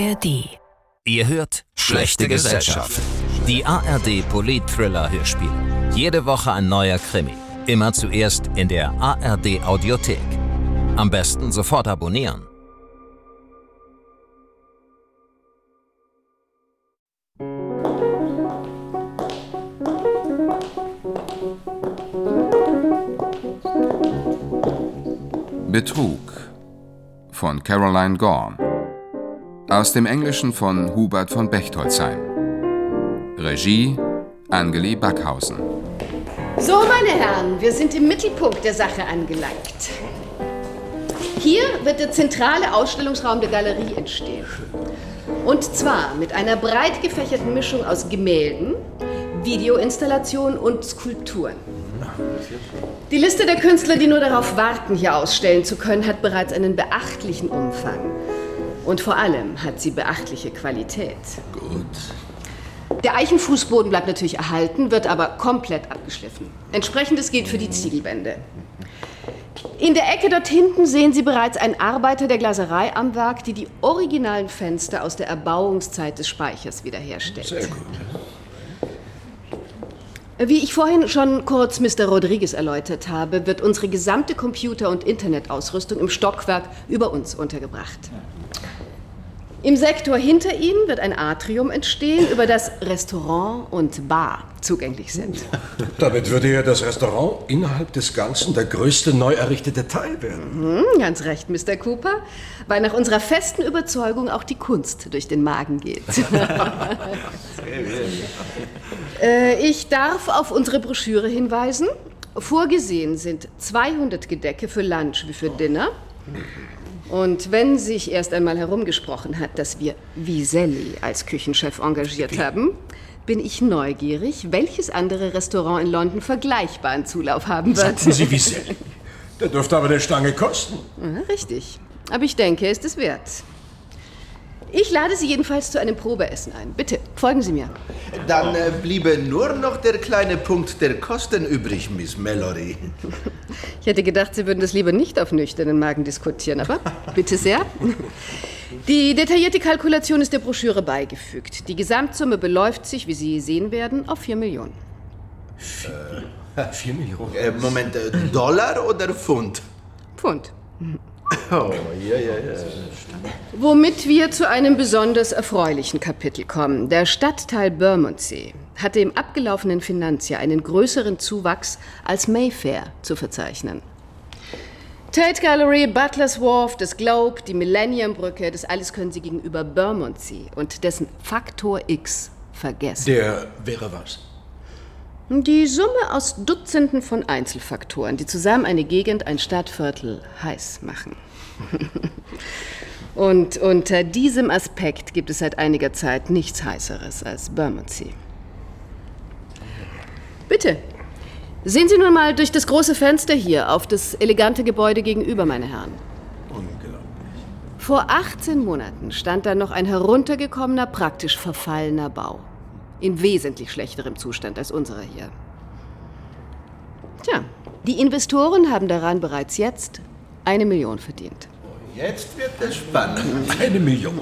ARD. Ihr hört Schlechte Gesellschaft. Die ARD Polit-Thriller Hörspiel. Jede Woche ein neuer Krimi. Immer zuerst in der ARD Audiothek. Am besten sofort abonnieren. Betrug von Caroline Gorn. Aus dem Englischen von Hubert von Bechtolzheim. Regie Angeli Backhausen. So, meine Herren, wir sind im Mittelpunkt der Sache angelangt. Hier wird der zentrale Ausstellungsraum der Galerie entstehen. Und zwar mit einer breit gefächerten Mischung aus Gemälden, Videoinstallationen und Skulpturen. Die Liste der Künstler, die nur darauf warten, hier ausstellen zu können, hat bereits einen beachtlichen Umfang. Und vor allem hat sie beachtliche Qualität. Gut. Der Eichenfußboden bleibt natürlich erhalten, wird aber komplett abgeschliffen. Entsprechendes gilt für die Ziegelwände. In der Ecke dort hinten sehen Sie bereits einen Arbeiter der Glaserei am Werk, die die originalen Fenster aus der Erbauungszeit des Speichers wiederherstellt. Sehr gut. Wie ich vorhin schon kurz Mr. Rodriguez erläutert habe, wird unsere gesamte Computer- und Internetausrüstung im Stockwerk über uns untergebracht. Im Sektor hinter Ihnen wird ein Atrium entstehen, über das Restaurant und Bar zugänglich sind. Damit würde ja das Restaurant innerhalb des Ganzen der größte neu errichtete Teil werden. Hm, ganz recht, Mr. Cooper, weil nach unserer festen Überzeugung auch die Kunst durch den Magen geht. äh, ich darf auf unsere Broschüre hinweisen. Vorgesehen sind 200 Gedecke für Lunch wie für Dinner. Und wenn sich erst einmal herumgesprochen hat, dass wir Viselli als Küchenchef engagiert haben, bin ich neugierig, welches andere Restaurant in London vergleichbaren Zulauf haben wird. Sagten Sie Viselli? Der dürfte aber eine Stange kosten. Ja, richtig. Aber ich denke, er ist es wert. Ich lade Sie jedenfalls zu einem Probeessen ein. Bitte, folgen Sie mir. Dann äh, bliebe nur noch der kleine Punkt der Kosten übrig, Miss Mallory. Ich hätte gedacht, Sie würden das lieber nicht auf nüchternen Magen diskutieren, aber bitte sehr. Die detaillierte Kalkulation ist der Broschüre beigefügt. Die Gesamtsumme beläuft sich, wie Sie sehen werden, auf 4 Millionen. Vier Millionen. Äh, Moment, äh, Dollar oder Pfund? Pfund. Oh, ja, ja, ja. Womit wir zu einem besonders erfreulichen Kapitel kommen. Der Stadtteil Bermondsey hatte im abgelaufenen Finanzjahr einen größeren Zuwachs als Mayfair zu verzeichnen. Tate Gallery, Butler's Wharf, das Globe, die Millennium-Brücke, das alles können Sie gegenüber Bermondsey und dessen Faktor X vergessen. Der wäre was? Die Summe aus Dutzenden von Einzelfaktoren, die zusammen eine Gegend, ein Stadtviertel heiß machen. Und unter diesem Aspekt gibt es seit einiger Zeit nichts Heißeres als Bermondsey. Bitte, sehen Sie nun mal durch das große Fenster hier auf das elegante Gebäude gegenüber, meine Herren. Unglaublich. Vor 18 Monaten stand da noch ein heruntergekommener, praktisch verfallener Bau. In wesentlich schlechterem Zustand als unserer hier. Tja, die Investoren haben daran bereits jetzt eine Million verdient. Jetzt wird es spannend. Eine Million.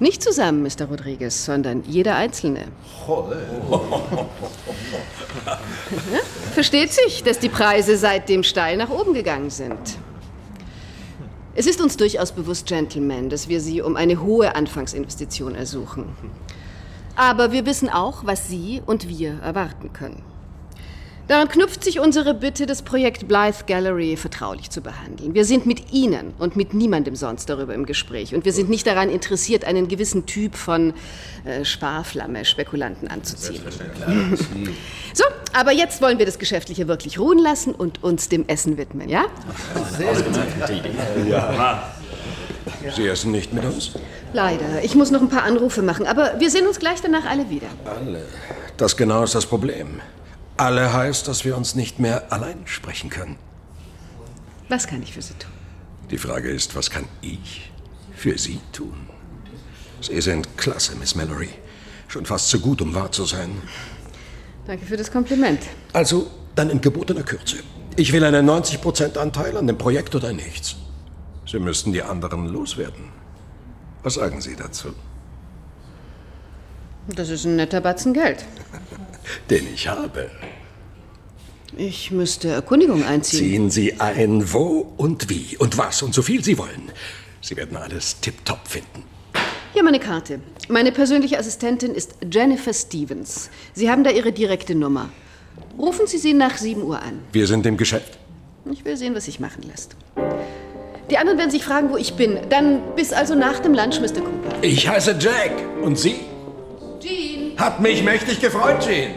Nicht zusammen, Mr. Rodriguez, sondern jeder Einzelne. Ja, Versteht sich, dass die Preise seitdem steil nach oben gegangen sind. Es ist uns durchaus bewusst, Gentlemen, dass wir Sie um eine hohe Anfangsinvestition ersuchen. Aber wir wissen auch, was Sie und wir erwarten können. Daran knüpft sich unsere Bitte, das Projekt Blythe Gallery vertraulich zu behandeln. Wir sind mit Ihnen und mit niemandem sonst darüber im Gespräch. Und wir sind nicht daran interessiert, einen gewissen Typ von äh, Sparflamme-Spekulanten anzuziehen. So, aber jetzt wollen wir das Geschäftliche wirklich ruhen lassen und uns dem Essen widmen, ja? Sie essen nicht mit uns? Leider. Ich muss noch ein paar Anrufe machen, aber wir sehen uns gleich danach alle wieder. Alle. Das genau ist das Problem. Alle heißt, dass wir uns nicht mehr allein sprechen können. Was kann ich für Sie tun? Die Frage ist, was kann ich für Sie tun? Sie sind klasse, Miss Mallory. Schon fast zu gut, um wahr zu sein. Danke für das Kompliment. Also, dann in gebotener Kürze. Ich will einen 90% Anteil an dem Projekt oder nichts. Sie müssten die anderen loswerden. Was sagen Sie dazu? Das ist ein netter Batzen Geld. Den ich habe. Ich müsste Erkundigung einziehen. Ziehen Sie ein, wo und wie und was und so viel Sie wollen. Sie werden alles tipptopp finden. Hier meine Karte. Meine persönliche Assistentin ist Jennifer Stevens. Sie haben da Ihre direkte Nummer. Rufen Sie sie nach 7 Uhr an. Wir sind im Geschäft. Ich will sehen, was sich machen lässt. Die anderen werden sich fragen, wo ich bin. Dann bis also nach dem Lunch, Mr. Cooper. Ich heiße Jack. Und Sie? Jean! Hat mich mächtig gefreut, Jean.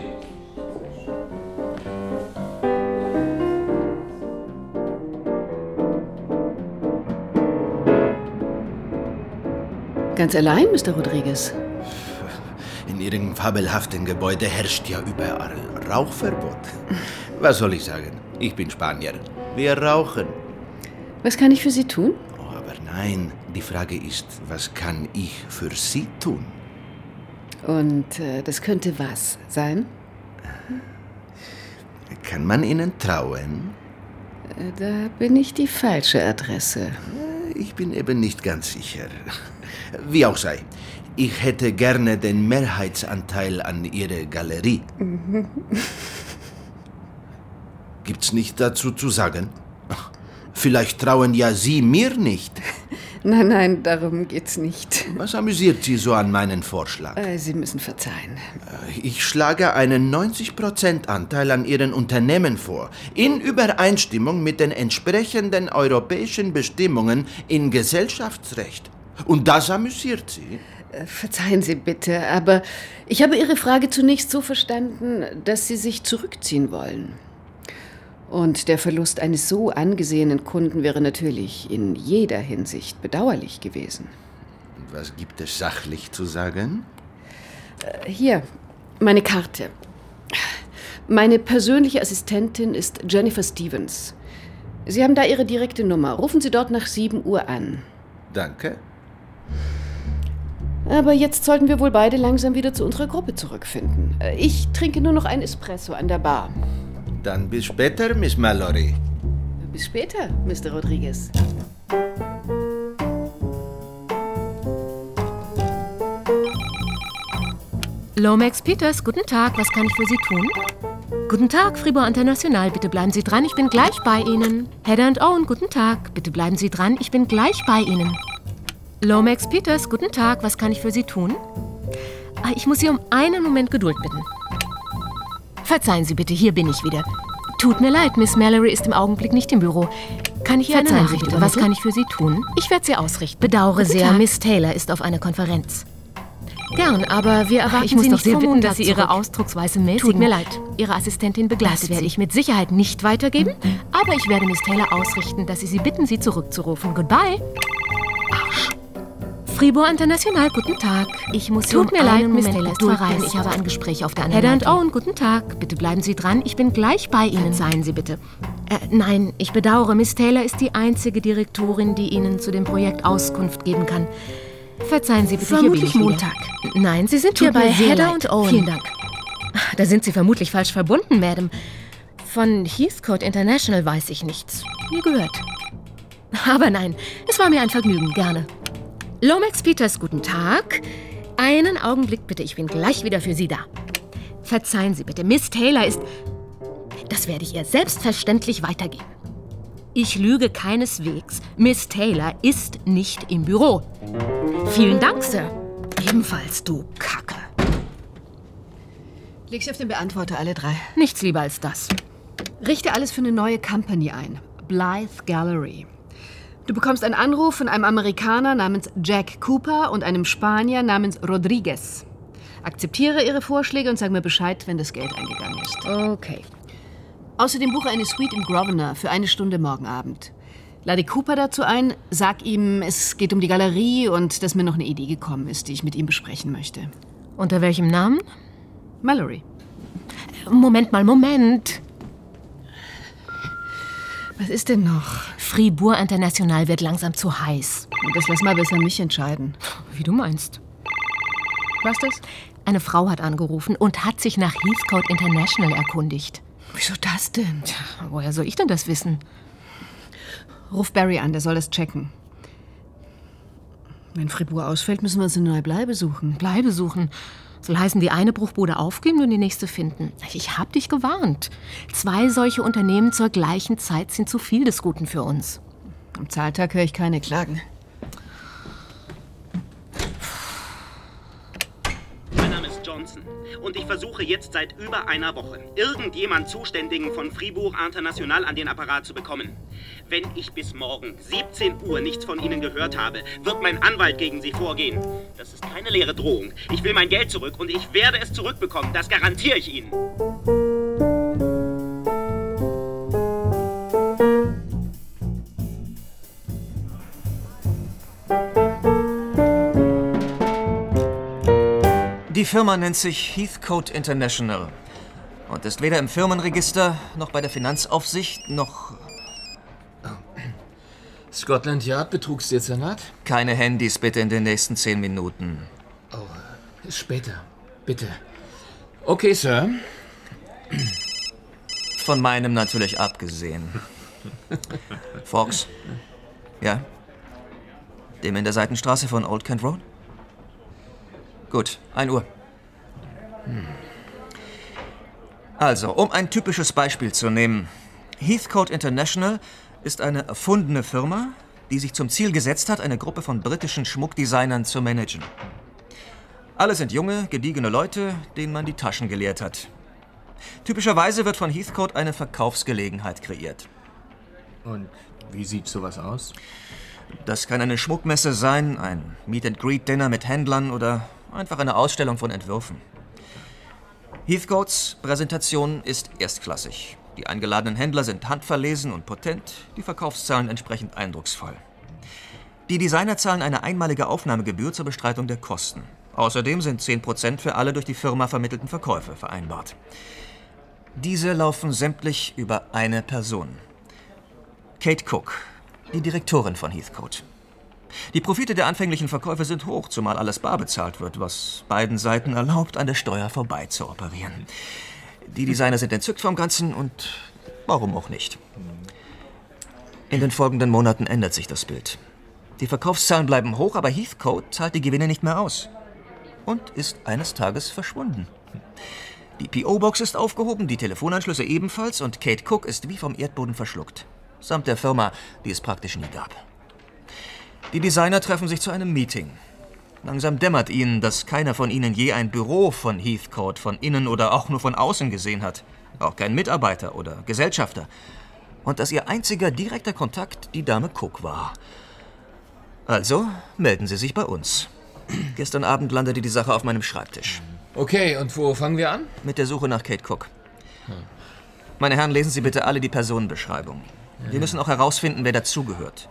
Ganz allein, Mr. Rodriguez? In Ihrem fabelhaften Gebäude herrscht ja überall Rauchverbot. Was soll ich sagen? Ich bin Spanier. Wir rauchen. Was kann ich für Sie tun? Oh, aber nein, die Frage ist, was kann ich für Sie tun? Und äh, das könnte was sein? Kann man Ihnen trauen? Äh, Da bin ich die falsche Adresse. Ich bin eben nicht ganz sicher. Wie auch sei, ich hätte gerne den Mehrheitsanteil an Ihrer Galerie. Gibt's nicht dazu zu sagen? Vielleicht trauen ja Sie mir nicht. Nein, nein, darum geht's nicht. Was amüsiert Sie so an meinen Vorschlag? Äh, Sie müssen verzeihen. Ich schlage einen 90% Anteil an Ihren Unternehmen vor, in Übereinstimmung mit den entsprechenden europäischen Bestimmungen in Gesellschaftsrecht. Und das amüsiert Sie? Äh, Verzeihen Sie bitte, aber ich habe Ihre Frage zunächst so verstanden, dass Sie sich zurückziehen wollen. Und der Verlust eines so angesehenen Kunden wäre natürlich in jeder Hinsicht bedauerlich gewesen. Was gibt es sachlich zu sagen? Äh, Hier, meine Karte. Meine persönliche Assistentin ist Jennifer Stevens. Sie haben da Ihre direkte Nummer. Rufen Sie dort nach 7 Uhr an. Danke. Aber jetzt sollten wir wohl beide langsam wieder zu unserer Gruppe zurückfinden. Äh, Ich trinke nur noch ein Espresso an der Bar. Dann bis später, Miss Mallory. Bis später, Mr. Rodriguez. Lomax Peters, guten Tag, was kann ich für Sie tun? Guten Tag, Fribourg International, bitte bleiben Sie dran, ich bin gleich bei Ihnen. Heather and Owen, guten Tag, bitte bleiben Sie dran, ich bin gleich bei Ihnen. Lomax Peters, guten Tag, was kann ich für Sie tun? Ah, ich muss Sie um einen Moment Geduld bitten. Verzeihen Sie bitte, hier bin ich wieder. Tut mir leid, Miss Mallory ist im Augenblick nicht im Büro. Kann ich ihr eine Verzeihen Sie Nachricht bitte, was kann ich für Sie tun? Ich werde sie ausrichten. Bedauere Guten sehr, Tag. Miss Taylor ist auf einer Konferenz. Gern, aber wir erwarten ich muss Sie doch nicht sehr bitten, dass Sie Ihre. Ausdrucksweise mäßigen. Tut mir leid. Ihre Assistentin begleitet Das werde Sie. ich mit Sicherheit nicht weitergeben. Aber ich werde Miss Taylor ausrichten, dass Sie sie bitten, sie zurückzurufen. Goodbye. Fribourg International, guten Tag. Ich muss Tut mir leid, Miss Taylor bitten. verreist. Ich habe ein Gespräch auf der anderen and Leitung. Owen, guten Tag. Bitte bleiben Sie dran. Ich bin gleich bei Ihnen. Seien Sie bitte. Äh, nein, ich bedauere, Miss Taylor ist die einzige Direktorin, die Ihnen zu dem Projekt Auskunft geben kann. Verzeihen Sie bitte, Vermutlich hier bin ich wieder. Montag. Nein, Sie sind Tut hier bei mir leid. und Owen. Vielen Dank. Da sind Sie vermutlich falsch verbunden, Madam. Von Heathcote International weiß ich nichts. Nie gehört. Aber nein, es war mir ein Vergnügen, gerne. Lomax Peters, guten Tag. Einen Augenblick bitte, ich bin gleich wieder für Sie da. Verzeihen Sie bitte, Miss Taylor ist... Das werde ich ihr selbstverständlich weitergeben. Ich lüge keineswegs. Miss Taylor ist nicht im Büro. Vielen Dank, Sir. Ebenfalls, du Kacke. Leg sie auf den Beantworter, alle drei. Nichts lieber als das. Richte alles für eine neue Company ein. Blythe Gallery. Du bekommst einen Anruf von einem Amerikaner namens Jack Cooper und einem Spanier namens Rodriguez. Akzeptiere ihre Vorschläge und sag mir Bescheid, wenn das Geld eingegangen ist. Okay. Außerdem buche eine Suite im Grosvenor für eine Stunde morgen Abend. Lade Cooper dazu ein, sag ihm, es geht um die Galerie und dass mir noch eine Idee gekommen ist, die ich mit ihm besprechen möchte. Unter welchem Namen? Mallory. Moment mal, Moment. Was ist denn noch? Fribourg International wird langsam zu heiß. Das lass mal besser mich entscheiden. Wie du meinst. Was das? Eine Frau hat angerufen und hat sich nach Heathcote International erkundigt. Wieso das denn? Woher soll ich denn das wissen? Ruf Barry an, der soll das checken. Wenn Fribourg ausfällt, müssen wir uns eine neue Bleibe suchen. Bleibe suchen? Soll heißen, die eine Bruchbude aufgeben und die nächste finden. Ich hab dich gewarnt. Zwei solche Unternehmen zur gleichen Zeit sind zu viel des Guten für uns. Am Zahltag höre ich keine Klagen. Und ich versuche jetzt seit über einer Woche, irgendjemand Zuständigen von Fribourg International an den Apparat zu bekommen. Wenn ich bis morgen 17 Uhr nichts von Ihnen gehört habe, wird mein Anwalt gegen Sie vorgehen. Das ist keine leere Drohung. Ich will mein Geld zurück und ich werde es zurückbekommen. Das garantiere ich Ihnen. Die Firma nennt sich Heathcote International und ist weder im Firmenregister noch bei der Finanzaufsicht noch. Scotland Yard Betrugsdezernat? Keine Handys bitte in den nächsten zehn Minuten. Oh, später. Bitte. Okay, Sir. Von meinem natürlich abgesehen. Fox? Ja? Dem in der Seitenstraße von Old Kent Road? Gut, 1 Uhr. Hm. Also, um ein typisches Beispiel zu nehmen. Heathcote International ist eine erfundene Firma, die sich zum Ziel gesetzt hat, eine Gruppe von britischen Schmuckdesignern zu managen. Alle sind junge, gediegene Leute, denen man die Taschen geleert hat. Typischerweise wird von Heathcote eine Verkaufsgelegenheit kreiert. Und wie sieht sowas aus? Das kann eine Schmuckmesse sein, ein Meet-and-Greet-Dinner mit Händlern oder Einfach eine Ausstellung von Entwürfen. Heathcotes Präsentation ist erstklassig. Die eingeladenen Händler sind handverlesen und potent, die Verkaufszahlen entsprechend eindrucksvoll. Die Designer zahlen eine einmalige Aufnahmegebühr zur Bestreitung der Kosten. Außerdem sind 10% für alle durch die Firma vermittelten Verkäufe vereinbart. Diese laufen sämtlich über eine Person. Kate Cook, die Direktorin von Heathcote. Die Profite der anfänglichen Verkäufe sind hoch, zumal alles bar bezahlt wird, was beiden Seiten erlaubt, an der Steuer vorbei zu operieren. Die Designer sind entzückt vom Ganzen und warum auch nicht. In den folgenden Monaten ändert sich das Bild. Die Verkaufszahlen bleiben hoch, aber Heathcote zahlt die Gewinne nicht mehr aus. Und ist eines Tages verschwunden. Die PO-Box ist aufgehoben, die Telefonanschlüsse ebenfalls und Kate Cook ist wie vom Erdboden verschluckt. Samt der Firma, die es praktisch nie gab. Die Designer treffen sich zu einem Meeting. Langsam dämmert ihnen, dass keiner von ihnen je ein Büro von Heathcote von innen oder auch nur von außen gesehen hat. Auch kein Mitarbeiter oder Gesellschafter. Und dass ihr einziger direkter Kontakt die Dame Cook war. Also melden Sie sich bei uns. Gestern Abend landete die Sache auf meinem Schreibtisch. Okay, und wo fangen wir an? Mit der Suche nach Kate Cook. Meine Herren, lesen Sie bitte alle die Personenbeschreibung. Wir müssen auch herausfinden, wer dazugehört.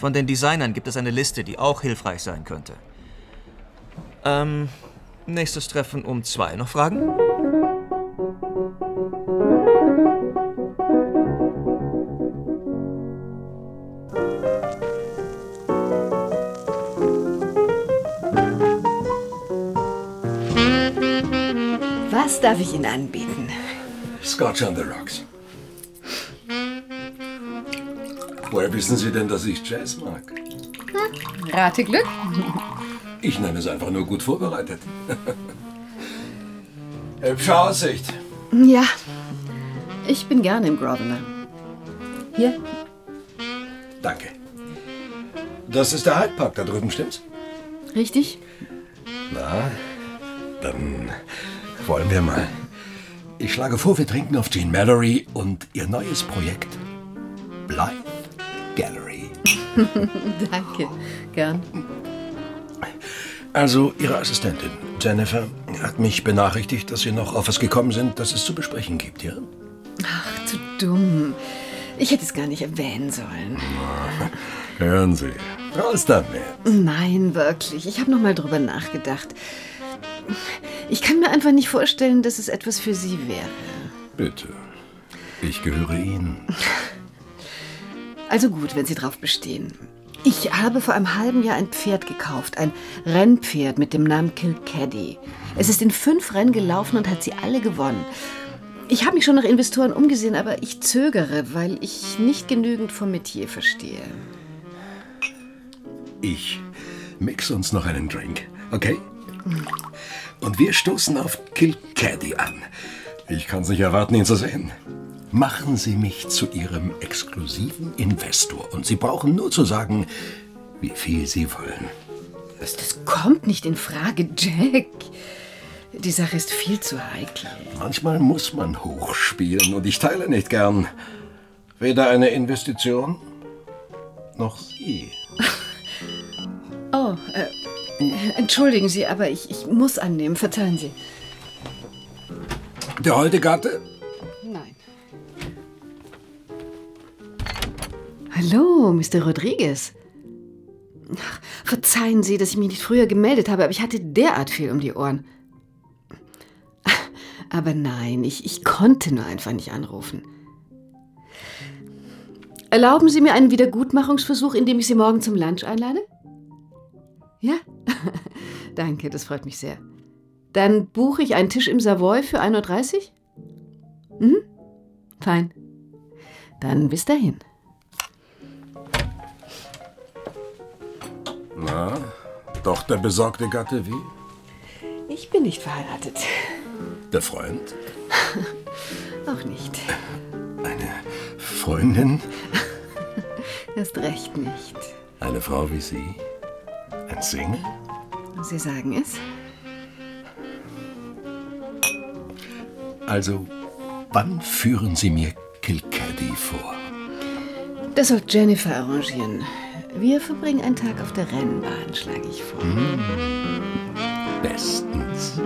Von den Designern gibt es eine Liste, die auch hilfreich sein könnte. Ähm, nächstes Treffen um zwei. Noch Fragen? Was darf ich Ihnen anbieten? Scotch on the Rocks. Woher wissen Sie denn, dass ich Jazz mag? Hm, rate Glück. Ich nenne es einfach nur gut vorbereitet. Hübsche Aussicht. Ja, ich bin gerne im Grosvenor. Hier. Danke. Das ist der Hyde Park da drüben, stimmt's? Richtig? Na, dann wollen wir mal. Ich schlage vor, wir trinken auf Jean Mallory und ihr neues Projekt. Gallery. Danke, gern. Also, Ihre Assistentin, Jennifer, hat mich benachrichtigt, dass Sie noch auf was gekommen sind, das es zu besprechen gibt, ja? Ach, zu dumm. Ich hätte es gar nicht erwähnen sollen. Hören Sie, raus damit. Nein, wirklich. Ich habe noch mal drüber nachgedacht. Ich kann mir einfach nicht vorstellen, dass es etwas für Sie wäre. Bitte. Ich gehöre Ihnen. Also gut, wenn Sie drauf bestehen. Ich habe vor einem halben Jahr ein Pferd gekauft, ein Rennpferd mit dem Namen Kilcaddy. Es ist in fünf Rennen gelaufen und hat sie alle gewonnen. Ich habe mich schon nach Investoren umgesehen, aber ich zögere, weil ich nicht genügend vom Metier verstehe. Ich mix uns noch einen Drink, okay? Und wir stoßen auf Kilcaddy an. Ich kann es nicht erwarten, ihn zu sehen. Machen Sie mich zu Ihrem exklusiven Investor und Sie brauchen nur zu sagen, wie viel Sie wollen. Das, das kommt nicht in Frage, Jack. Die Sache ist viel zu heikel. Manchmal muss man hochspielen und ich teile nicht gern. Weder eine Investition noch Sie. Oh, äh, entschuldigen Sie, aber ich, ich muss annehmen. Verzeihen Sie. Der alte Hallo, Mr. Rodriguez. Ach, Verzeihen Sie, dass ich mich nicht früher gemeldet habe, aber ich hatte derart viel um die Ohren. Aber nein, ich, ich konnte nur einfach nicht anrufen. Erlauben Sie mir einen Wiedergutmachungsversuch, indem ich Sie morgen zum Lunch einlade? Ja? Danke, das freut mich sehr. Dann buche ich einen Tisch im Savoy für 1.30 Uhr? Mhm. Fein. Dann bis dahin. Na, doch der besorgte Gatte wie? Ich bin nicht verheiratet. Der Freund? Auch nicht. Eine Freundin? Erst recht nicht. Eine Frau wie Sie? Ein Single? Sie sagen es? Also, wann führen Sie mir Kilcaddy vor? Das soll Jennifer arrangieren. Wir verbringen einen Tag auf der Rennbahn, schlage ich vor. Bestens.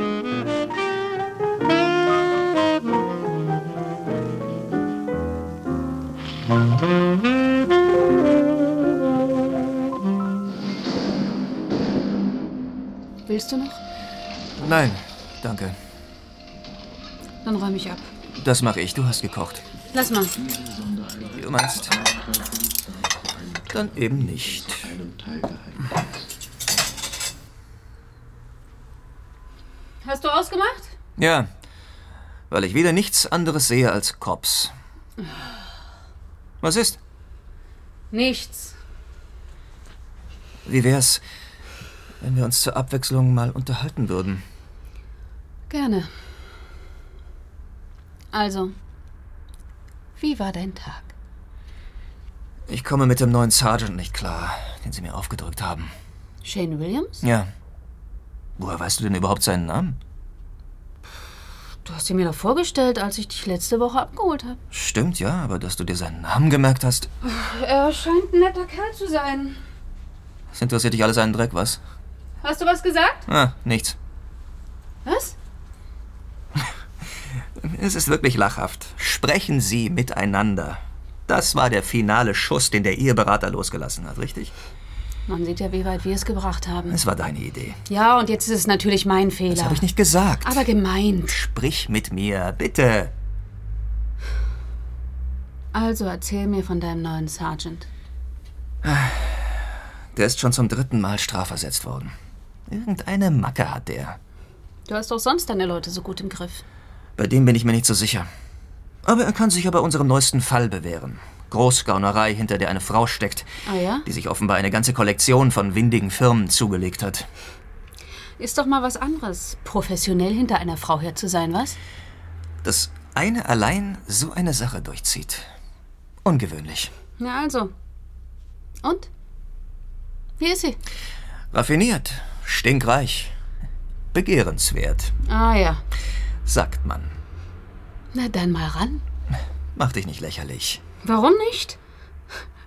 Willst du noch? Nein, danke. Dann räume ich ab. Das mache ich. Du hast gekocht. Lass mal. Wie du meinst. Dann eben nicht. Hast du ausgemacht? Ja, weil ich wieder nichts anderes sehe als Cops. Was ist? Nichts. Wie wär's, wenn wir uns zur Abwechslung mal unterhalten würden? Gerne. Also, wie war dein Tag? Ich komme mit dem neuen Sergeant nicht klar, den sie mir aufgedrückt haben. Shane Williams? Ja. Woher weißt du denn überhaupt seinen Namen? Du hast ihn mir doch vorgestellt, als ich dich letzte Woche abgeholt habe. Stimmt, ja, aber dass du dir seinen Namen gemerkt hast, Er scheint ein netter Kerl zu sein. das interessiert dich alles einen Dreck, was? Hast du was gesagt? Ah, nichts. Was? Es ist wirklich lachhaft. Sprechen Sie miteinander. Das war der finale Schuss, den der Eheberater losgelassen hat, richtig? Man sieht ja, wie weit wir es gebracht haben. Es war deine Idee. Ja, und jetzt ist es natürlich mein Fehler. Das habe ich nicht gesagt. Aber gemeint. Sprich mit mir, bitte. Also erzähl mir von deinem neuen Sergeant. Der ist schon zum dritten Mal strafversetzt worden. Irgendeine Macke hat der. Du hast doch sonst deine Leute so gut im Griff. Bei dem bin ich mir nicht so sicher. Aber er kann sich ja bei unserem neuesten Fall bewähren. Großgaunerei, hinter der eine Frau steckt, Ah ja? die sich offenbar eine ganze Kollektion von windigen Firmen zugelegt hat. Ist doch mal was anderes, professionell hinter einer Frau her zu sein, was? Dass eine allein so eine Sache durchzieht. Ungewöhnlich. Na also. Und? Wie ist sie? Raffiniert, stinkreich, begehrenswert, Ah ja. sagt man. Na dann mal ran. Mach dich nicht lächerlich. Warum nicht?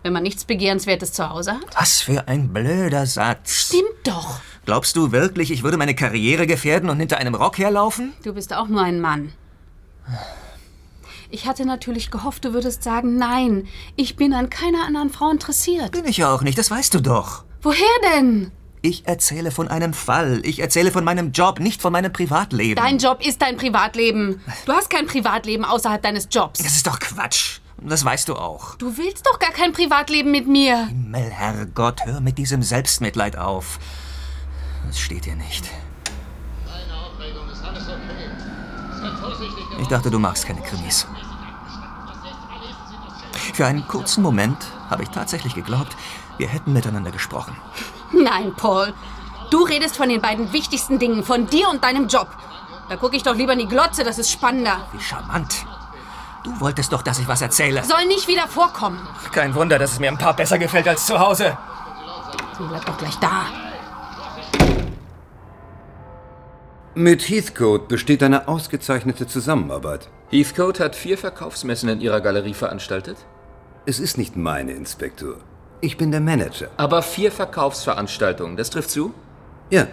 Wenn man nichts Begehrenswertes zu Hause hat? Was für ein blöder Satz. Stimmt doch. Glaubst du wirklich, ich würde meine Karriere gefährden und hinter einem Rock herlaufen? Du bist auch nur ein Mann. Ich hatte natürlich gehofft, du würdest sagen, nein, ich bin an keiner anderen Frau interessiert. Bin ich ja auch nicht, das weißt du doch. Woher denn? Ich erzähle von einem Fall. Ich erzähle von meinem Job, nicht von meinem Privatleben. Dein Job ist dein Privatleben. Du hast kein Privatleben außerhalb deines Jobs. Das ist doch Quatsch. Das weißt du auch. Du willst doch gar kein Privatleben mit mir. Himmel, Herrgott, hör mit diesem Selbstmitleid auf. Das steht dir nicht. Ich dachte, du magst keine Krimis. Für einen kurzen Moment habe ich tatsächlich geglaubt, wir hätten miteinander gesprochen. Nein, Paul. Du redest von den beiden wichtigsten Dingen, von dir und deinem Job. Da gucke ich doch lieber in die Glotze, das ist spannender. Wie charmant. Du wolltest doch, dass ich was erzähle. Soll nicht wieder vorkommen. Kein Wunder, dass es mir ein paar besser gefällt als zu Hause. Du bleib doch gleich da. Mit Heathcote besteht eine ausgezeichnete Zusammenarbeit. Heathcote hat vier Verkaufsmessen in ihrer Galerie veranstaltet? Es ist nicht meine, Inspektor. Ich bin der Manager. Aber vier Verkaufsveranstaltungen, das trifft zu? Ja.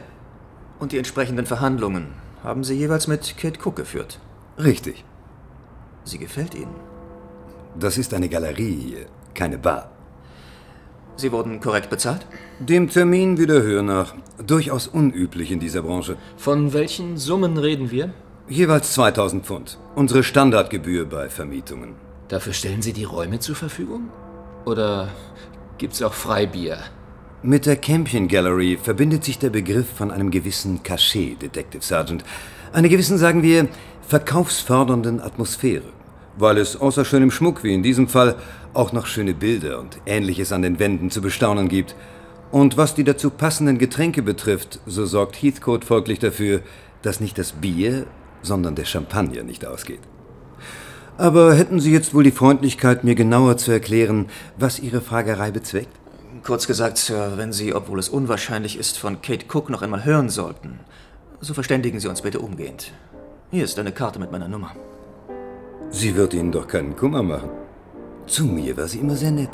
Und die entsprechenden Verhandlungen haben Sie jeweils mit Kate Cook geführt? Richtig. Sie gefällt Ihnen? Das ist eine Galerie, keine Bar. Sie wurden korrekt bezahlt? Dem Termin wie der Höhe nach. Durchaus unüblich in dieser Branche. Von welchen Summen reden wir? Jeweils 2000 Pfund. Unsere Standardgebühr bei Vermietungen. Dafür stellen Sie die Räume zur Verfügung? Oder gibt's auch Freibier? Mit der Campion Gallery verbindet sich der Begriff von einem gewissen Cachet, Detective Sergeant. Einer gewissen, sagen wir, verkaufsfördernden Atmosphäre. Weil es außer schönem Schmuck, wie in diesem Fall, auch noch schöne Bilder und ähnliches an den Wänden zu bestaunen gibt. Und was die dazu passenden Getränke betrifft, so sorgt Heathcote folglich dafür, dass nicht das Bier, sondern der Champagner nicht ausgeht. Aber hätten Sie jetzt wohl die Freundlichkeit, mir genauer zu erklären, was Ihre Fragerei bezweckt? Kurz gesagt, Sir, wenn Sie, obwohl es unwahrscheinlich ist, von Kate Cook noch einmal hören sollten, so verständigen Sie uns bitte umgehend. Hier ist eine Karte mit meiner Nummer. Sie wird Ihnen doch keinen Kummer machen. Zu mir war sie immer sehr nett.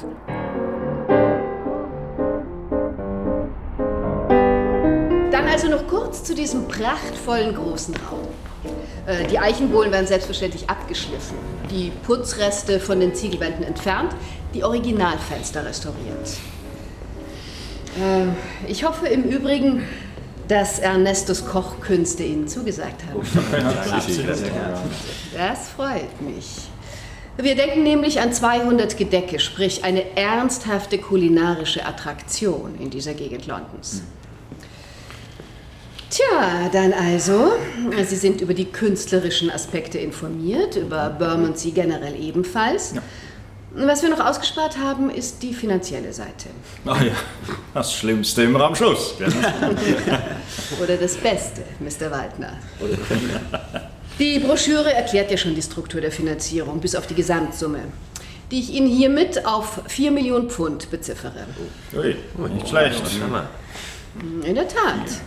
Dann also noch kurz zu diesem prachtvollen großen Raum. Äh, Die Eichenbohlen werden selbstverständlich abgeschliffen, die Putzreste von den Ziegelwänden entfernt, die Originalfenster restauriert. Äh, Ich hoffe im Übrigen, dass Ernestos Kochkünste Ihnen zugesagt haben. Das freut mich. Wir denken nämlich an 200 Gedecke, sprich eine ernsthafte kulinarische Attraktion in dieser Gegend Londons. Tja, dann also. Sie sind über die künstlerischen Aspekte informiert, über Bermondsey generell ebenfalls. Was wir noch ausgespart haben, ist die finanzielle Seite. Ach ja, das Schlimmste immer am Schluss. Gell? Oder das Beste, Mr. Waldner. Die Broschüre erklärt ja schon die Struktur der Finanzierung, bis auf die Gesamtsumme, die ich Ihnen hiermit auf 4 Millionen Pfund beziffere. Ui, nicht schlecht. In der Tat.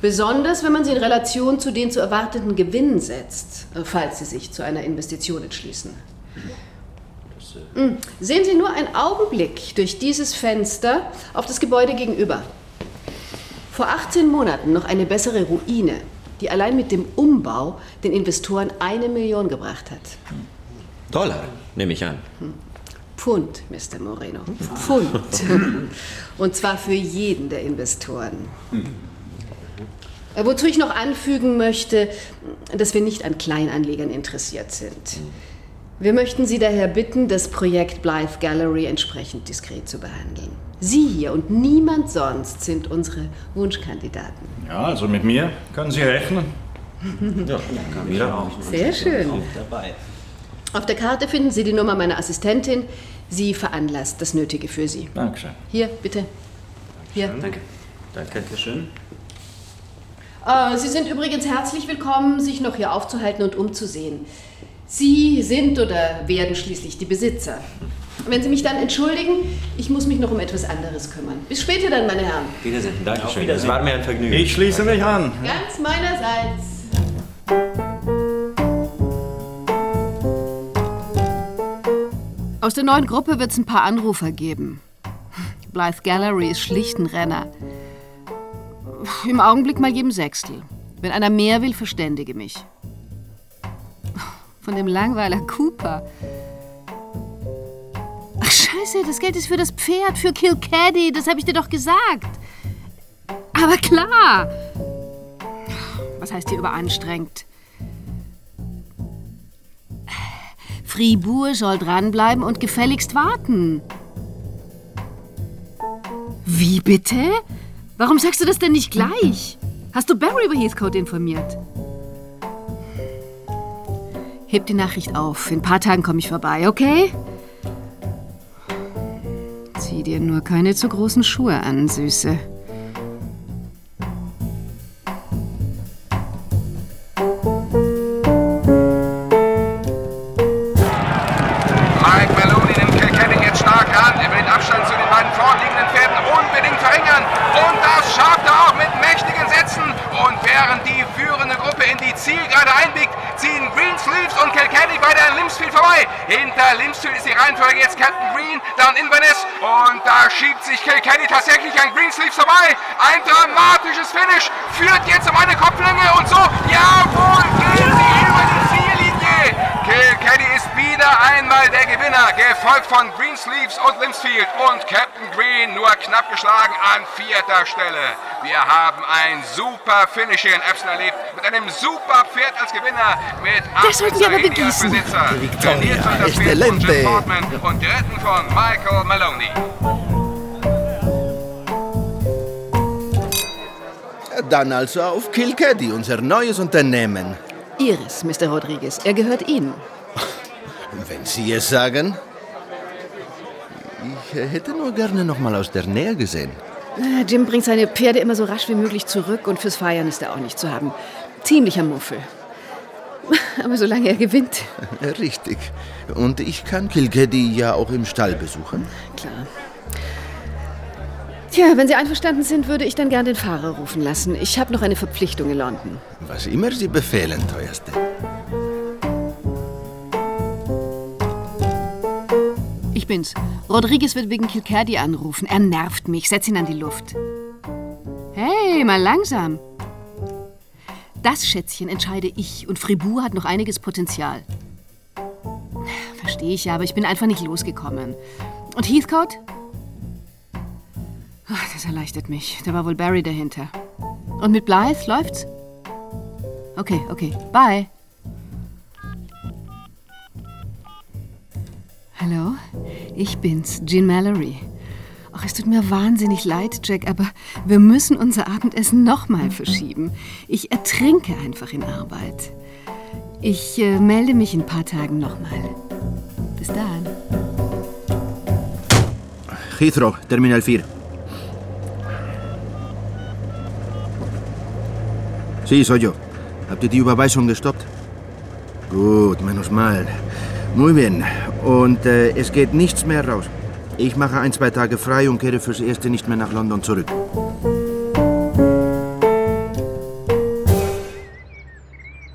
Besonders, wenn man sie in Relation zu den zu erwartenden Gewinnen setzt, äh, falls Sie sich zu einer Investition entschließen. Hm, Sehen Sie nur einen Augenblick durch dieses Fenster auf das Gebäude gegenüber. Vor 18 Monaten noch eine bessere Ruine, die allein mit dem Umbau den Investoren eine Million gebracht hat. Dollar, nehme ich an. Pfund, Mr. Moreno. Pfund. Und zwar für jeden der Investoren. Äh, Wozu ich noch anfügen möchte, dass wir nicht an Kleinanlegern interessiert sind. Wir möchten Sie daher bitten, das Projekt Blythe Gallery entsprechend diskret zu behandeln. Sie hier und niemand sonst sind unsere Wunschkandidaten. Ja, also mit mir können Sie rechnen. Ja, Camilla auch. Sehr schön. Auf der Karte finden Sie die Nummer meiner Assistentin. Sie veranlasst das Nötige für Sie. Dankeschön. Hier, bitte. Hier. Danke. Danke schön. Äh, Sie sind übrigens herzlich willkommen, sich noch hier aufzuhalten und umzusehen. Sie sind oder werden schließlich die Besitzer. Wenn Sie mich dann entschuldigen, ich muss mich noch um etwas anderes kümmern. Bis später dann, meine Herren. Wiedersehen. Dankeschön. Es war mir ein Vergnügen. Ich schließe mich an. Ganz meinerseits. Aus der neuen Gruppe wird es ein paar Anrufer geben. Blythe Gallery ist schlicht ein Renner. Im Augenblick mal jedem Sechstel. Wenn einer mehr will, verständige mich. Von dem Langweiler Cooper. Ach scheiße, das Geld ist für das Pferd, für Kilcaddy, das habe ich dir doch gesagt. Aber klar. Was heißt hier überanstrengt? Fribourg soll dranbleiben und gefälligst warten. Wie bitte? Warum sagst du das denn nicht gleich? Hast du Barry über Heathcote informiert? Heb die Nachricht auf. In ein paar Tagen komme ich vorbei, okay? Zieh dir nur keine zu großen Schuhe an, Süße. Sich Kilkenny tatsächlich an Greensleeves vorbei. Ein dramatisches Finish führt jetzt um eine Kopflänge und so, jawohl, gehen sie über die Ziellinie. Kilkenny ist wieder einmal der Gewinner, gefolgt von Greensleeves und Limsfield und Captain Green nur knapp geschlagen an vierter Stelle. Wir haben ein super Finish hier in Epsom erlebt, mit einem super Pferd als Gewinner, mit Das sollten wir aber begießen. Victoria, excelente. Jim Portman und geritten von Michael Maloney. Dann also auf Kilkeddy, unser neues Unternehmen. Ihres, Mr. Rodriguez. Er gehört Ihnen. Wenn Sie es sagen. Ich äh, hätte nur gerne noch mal aus der Nähe gesehen. Jim bringt seine Pferde immer so rasch wie möglich zurück und fürs Feiern ist er auch nicht zu haben. Ziemlicher Muffel. Aber solange er gewinnt, Richtig. Und ich kann Kilkeddy ja auch im Stall besuchen. klar. Tja, wenn Sie einverstanden sind, würde ich dann gern den Fahrer rufen lassen. Ich habe noch eine Verpflichtung in London. Was immer Sie befehlen, teuerste. Ich bin's. Rodriguez wird wegen Kilkerdy anrufen. Er nervt mich. Setz ihn an die Luft. Hey, mal langsam. Das Schätzchen entscheide ich und Fribourg hat noch einiges Potenzial. Verstehe ich ja, aber ich bin einfach nicht losgekommen. Und Heathcote? Ach, das erleichtert mich. Da war wohl Barry dahinter. Und mit Blythe läuft's? Okay, okay. Bye. Hallo, ich bin's, Jean Mallory. Ach, es tut mir wahnsinnig leid, Jack, aber wir müssen unser Abendessen nochmal verschieben. Ich ertrinke einfach in Arbeit. Ich äh, melde mich in ein paar Tagen nochmal. Bis dann. Heathrow, Terminal 4. Sí, soy yo. Habt ihr die Überweisung gestoppt? Gut, menos mal. Muy bien. Und äh, es geht nichts mehr raus. Ich mache ein, zwei Tage frei und kehre fürs Erste nicht mehr nach London zurück.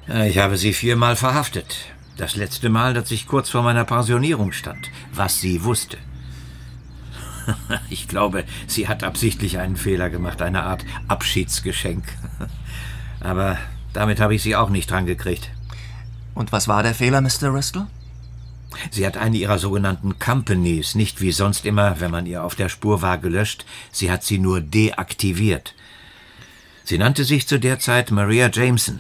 Äh, Ich habe Sie viermal verhaftet. Das letzte Mal, dass ich kurz vor meiner Pensionierung stand. Was sie wusste. Ich glaube, sie hat absichtlich einen Fehler gemacht, eine Art Abschiedsgeschenk. Aber damit habe ich sie auch nicht dran gekriegt. Und was war der Fehler, Mr. Ristol? Sie hat eine ihrer sogenannten Companies, nicht wie sonst immer, wenn man ihr auf der Spur war, gelöscht. Sie hat sie nur deaktiviert. Sie nannte sich zu der Zeit Maria Jameson.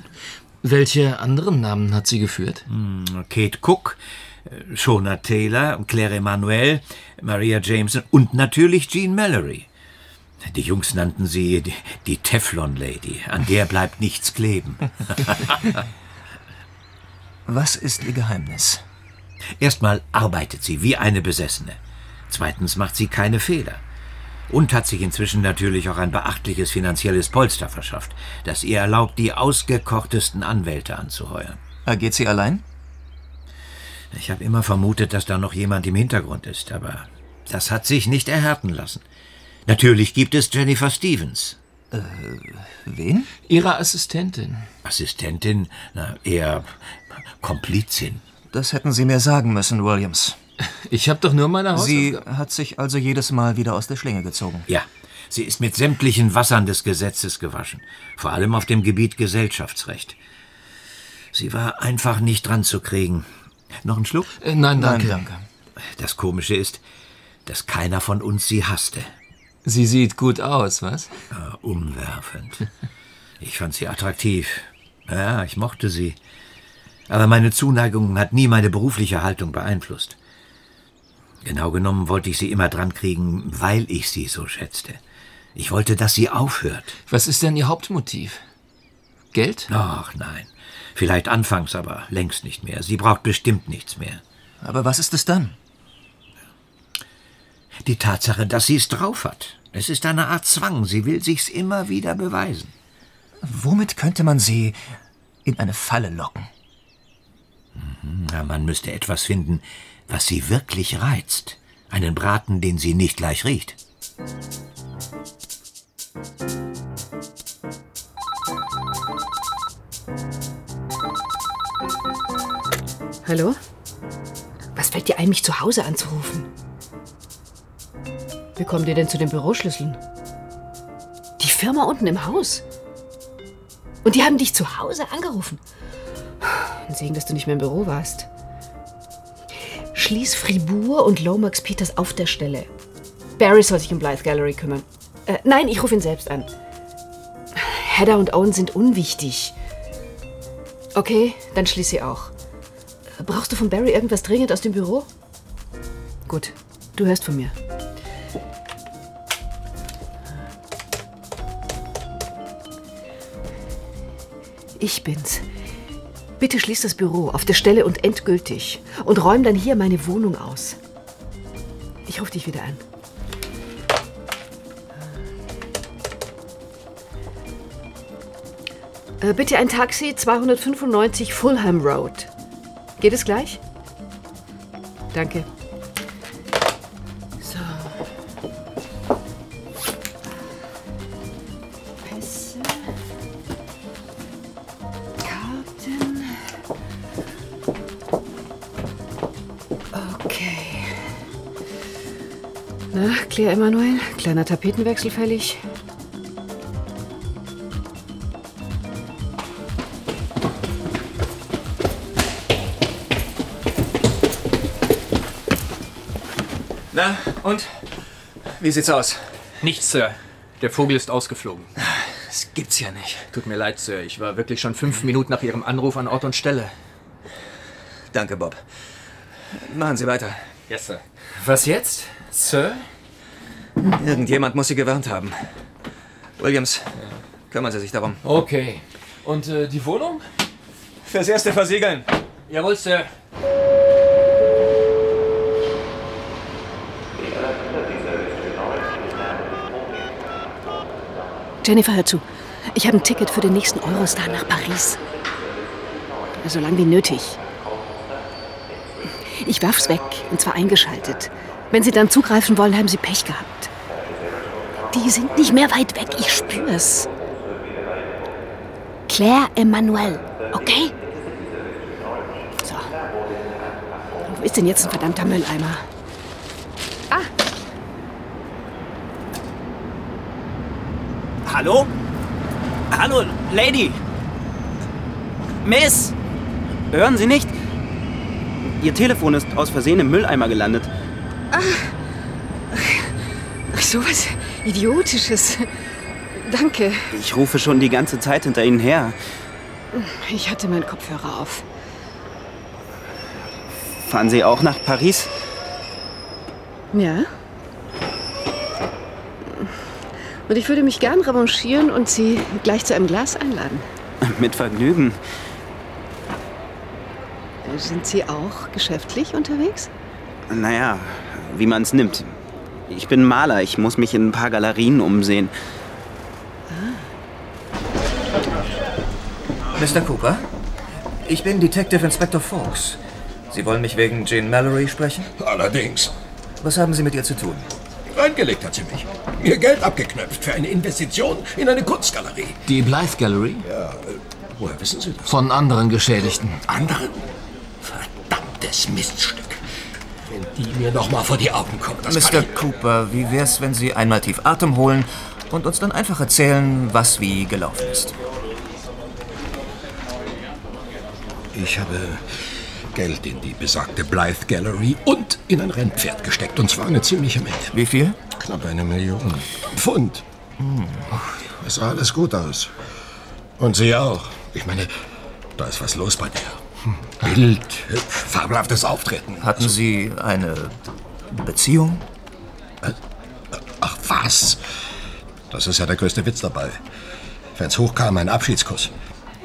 Welche anderen Namen hat sie geführt? Hm, Kate Cook, äh, Shona Taylor, Claire Emanuel, Maria Jameson und natürlich Jean Mallory. Die Jungs nannten sie die, die Teflon Lady. An der bleibt nichts kleben. Was ist Ihr Geheimnis? Erstmal arbeitet sie wie eine Besessene. Zweitens macht sie keine Fehler. Und hat sich inzwischen natürlich auch ein beachtliches finanzielles Polster verschafft, das ihr erlaubt, die ausgekochtesten Anwälte anzuheuern. Agiert sie allein? Ich habe immer vermutet, dass da noch jemand im Hintergrund ist, aber das hat sich nicht erhärten lassen. Natürlich gibt es Jennifer Stevens. Äh, wen? Ihre Assistentin. Assistentin? Na, eher Komplizin. Das hätten Sie mir sagen müssen, Williams. Ich habe doch nur meine Sie Hausaufgaben. hat sich also jedes Mal wieder aus der Schlinge gezogen. Ja, sie ist mit sämtlichen Wassern des Gesetzes gewaschen, vor allem auf dem Gebiet Gesellschaftsrecht. Sie war einfach nicht dran zu kriegen. Noch ein Schluck? Äh, nein, danke. Nein, danke. Das Komische ist, dass keiner von uns sie hasste. Sie sieht gut aus, was? Ah, umwerfend. Ich fand sie attraktiv. Ja, ich mochte sie. Aber meine Zuneigung hat nie meine berufliche Haltung beeinflusst. Genau genommen wollte ich sie immer dran kriegen, weil ich sie so schätzte. Ich wollte, dass sie aufhört. Was ist denn Ihr Hauptmotiv? Geld? Ach nein. Vielleicht anfangs, aber längst nicht mehr. Sie braucht bestimmt nichts mehr. Aber was ist es dann? Die Tatsache, dass sie es drauf hat. Es ist eine Art Zwang. Sie will sich's immer wieder beweisen. Womit könnte man sie in eine Falle locken? Na, man müsste etwas finden, was sie wirklich reizt. Einen Braten, den sie nicht gleich riecht. Hallo? Was fällt dir ein, mich zu Hause anzurufen? Wie kommt ihr denn zu den Büroschlüsseln? Die Firma unten im Haus. Und die haben dich zu Hause angerufen. Ein Segen, dass du nicht mehr im Büro warst. Schließ Fribourg und Lomax Peters auf der Stelle. Barry soll sich um Blythe Gallery kümmern. Äh, nein, ich rufe ihn selbst an. Hedda und Owen sind unwichtig. Okay, dann schließ sie auch. Brauchst du von Barry irgendwas dringend aus dem Büro? Gut, du hörst von mir. Ich bin's. Bitte schließ das Büro auf der Stelle und endgültig und räum dann hier meine Wohnung aus. Ich rufe dich wieder an. Äh, bitte ein Taxi 295 Fulham Road. Geht es gleich? Danke. Na, Claire Emanuel, kleiner Tapetenwechsel fällig. Na, und? Wie sieht's aus? Nichts, Sir. Der Vogel ist ausgeflogen. Das gibt's ja nicht. Tut mir leid, Sir. Ich war wirklich schon fünf Minuten nach Ihrem Anruf an Ort und Stelle. Danke, Bob. Machen Sie weiter. Yes, Sir. Was jetzt, Sir? Irgendjemand muss Sie gewarnt haben. Williams, kümmern Sie sich darum. Okay. Und äh, die Wohnung? Fürs Erste versiegeln. Jawohl, Sir. Jennifer, hör zu. Ich habe ein Ticket für den nächsten Eurostar nach Paris. So lang wie nötig. Ich werf's weg, und zwar eingeschaltet. Wenn Sie dann zugreifen wollen, haben Sie Pech gehabt. Die sind nicht mehr weit weg, ich spür's. Claire Emmanuel, okay? So. Wo ist denn jetzt ein verdammter Mülleimer? Hallo? Hallo, Lady! Miss! Hören Sie nicht? Ihr Telefon ist aus Versehen im Mülleimer gelandet. Ach, sowas Idiotisches. Danke. Ich rufe schon die ganze Zeit hinter Ihnen her. Ich hatte meinen Kopfhörer auf. Fahren Sie auch nach Paris? Ja? Und ich würde mich gern revanchieren und Sie gleich zu einem Glas einladen. Mit Vergnügen. Sind Sie auch geschäftlich unterwegs? Naja, wie man es nimmt. Ich bin Maler, ich muss mich in ein paar Galerien umsehen. Mr. Cooper? Ich bin Detective Inspector Fawkes. Sie wollen mich wegen Jane Mallory sprechen? Allerdings. Was haben Sie mit ihr zu tun? Reingelegt hat sie mich. Mir Geld abgeknöpft für eine Investition in eine Kunstgalerie. Die Blythe Gallery? Ja, äh, woher wissen Sie das? Von anderen Geschädigten. Anderen? Verdammtes Miststück. Wenn die mir noch mal vor die Augen kommt, das Mr. Cooper, wie wär's, wenn Sie einmal tief Atem holen und uns dann einfach erzählen, was wie gelaufen ist? Ich habe Geld in die besagte Blythe Gallery und in ein Rennpferd gesteckt. Und zwar eine ziemliche Menge. Wie viel? Knapp eine Million. Pfund. Es sah alles gut aus. Und Sie auch. Ich meine, da ist was los bei der. Bild, hübsch, fabelhaftes Auftreten. Hatten Sie eine Beziehung? Ach was? Das ist ja der größte Witz dabei. Wenn's hochkam, ein Abschiedskuss.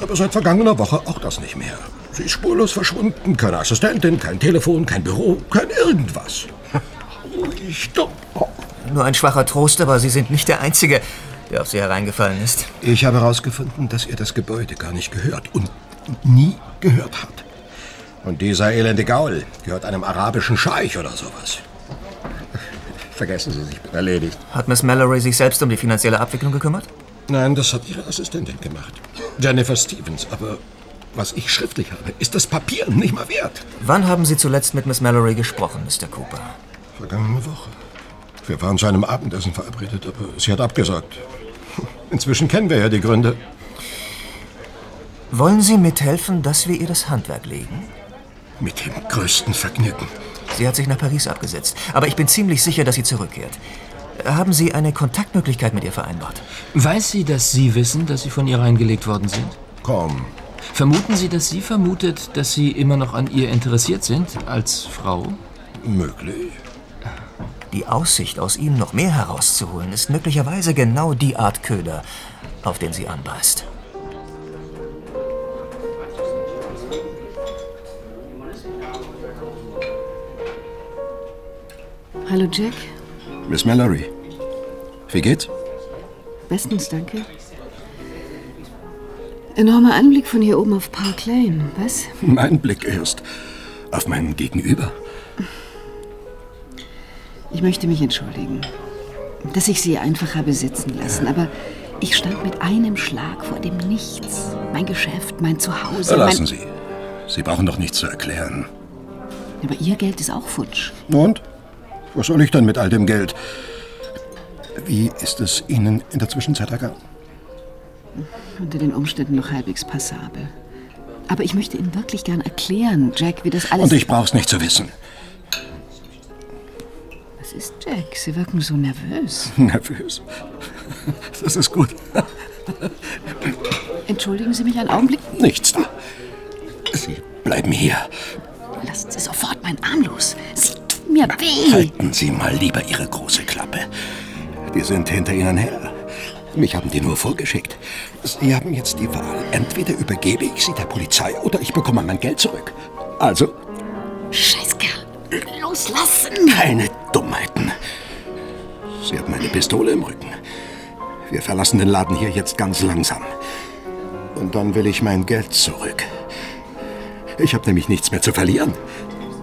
Aber seit vergangener Woche auch das nicht mehr. Sie ist spurlos verschwunden. Keine Assistentin, kein Telefon, kein Büro, kein irgendwas. Ruhig dumm. Nur ein schwacher Trost, aber Sie sind nicht der Einzige, der auf Sie hereingefallen ist. Ich habe herausgefunden, dass ihr das Gebäude gar nicht gehört und nie gehört hat. Und dieser elende Gaul gehört einem arabischen Scheich oder sowas. Vergessen Sie, ich bin erledigt. Hat Miss Mallory sich selbst um die finanzielle Abwicklung gekümmert? Nein, das hat ihre Assistentin gemacht. Jennifer Stevens, aber Was ich schriftlich habe, ist das Papier nicht mal wert. Wann haben Sie zuletzt mit Miss Mallory gesprochen, Mr. Cooper? Vergangene Woche. Wir waren zu einem Abendessen verabredet, aber sie hat abgesagt. Inzwischen kennen wir ja die Gründe. Wollen Sie mithelfen, dass wir ihr das Handwerk legen? Mit dem größten Vergnügen. Sie hat sich nach Paris abgesetzt, aber ich bin ziemlich sicher, dass sie zurückkehrt. Haben Sie eine Kontaktmöglichkeit mit ihr vereinbart? Weiß sie, dass Sie wissen, dass Sie von ihr reingelegt worden sind? Kaum. Vermuten Sie, dass sie vermutet, dass Sie immer noch an ihr interessiert sind, als Frau? Möglich. Die Aussicht, aus ihm noch mehr herauszuholen, ist möglicherweise genau die Art Köder, auf den sie anbeißt. Hallo Jack. Miss Mallory. Wie geht's? Bestens, danke. Enormer Anblick von hier oben auf Park Lane, was? Mein Blick erst auf mein Gegenüber. Ich möchte mich entschuldigen, dass ich Sie einfach habe sitzen lassen, aber ich stand mit einem Schlag vor dem Nichts. Mein Geschäft, mein Zuhause. Lassen mein Sie. Sie brauchen doch nichts zu erklären. Aber Ihr Geld ist auch futsch. Und? Was soll ich denn mit all dem Geld? Wie ist es Ihnen in der Zwischenzeit ergangen? Unter den Umständen noch halbwegs passabel. Aber ich möchte Ihnen wirklich gern erklären, Jack, wie das alles. Und ich brauch's nicht zu wissen. Was ist Jack? Sie wirken so nervös. Nervös. Das ist gut. Entschuldigen Sie mich einen Augenblick. Nichts. Sie bleiben hier. Lassen Sie sofort meinen Arm los. Sie mir weh. Halten Sie mal lieber Ihre große Klappe. Die sind hinter Ihnen her. Mich haben die nur vorgeschickt. Sie haben jetzt die Wahl. Entweder übergebe ich Sie der Polizei oder ich bekomme mein Geld zurück. Also, Scheißkerl. Loslassen. keine Dummheiten. Sie haben eine Pistole im Rücken. Wir verlassen den Laden hier jetzt ganz langsam. Und dann will ich mein Geld zurück. Ich habe nämlich nichts mehr zu verlieren.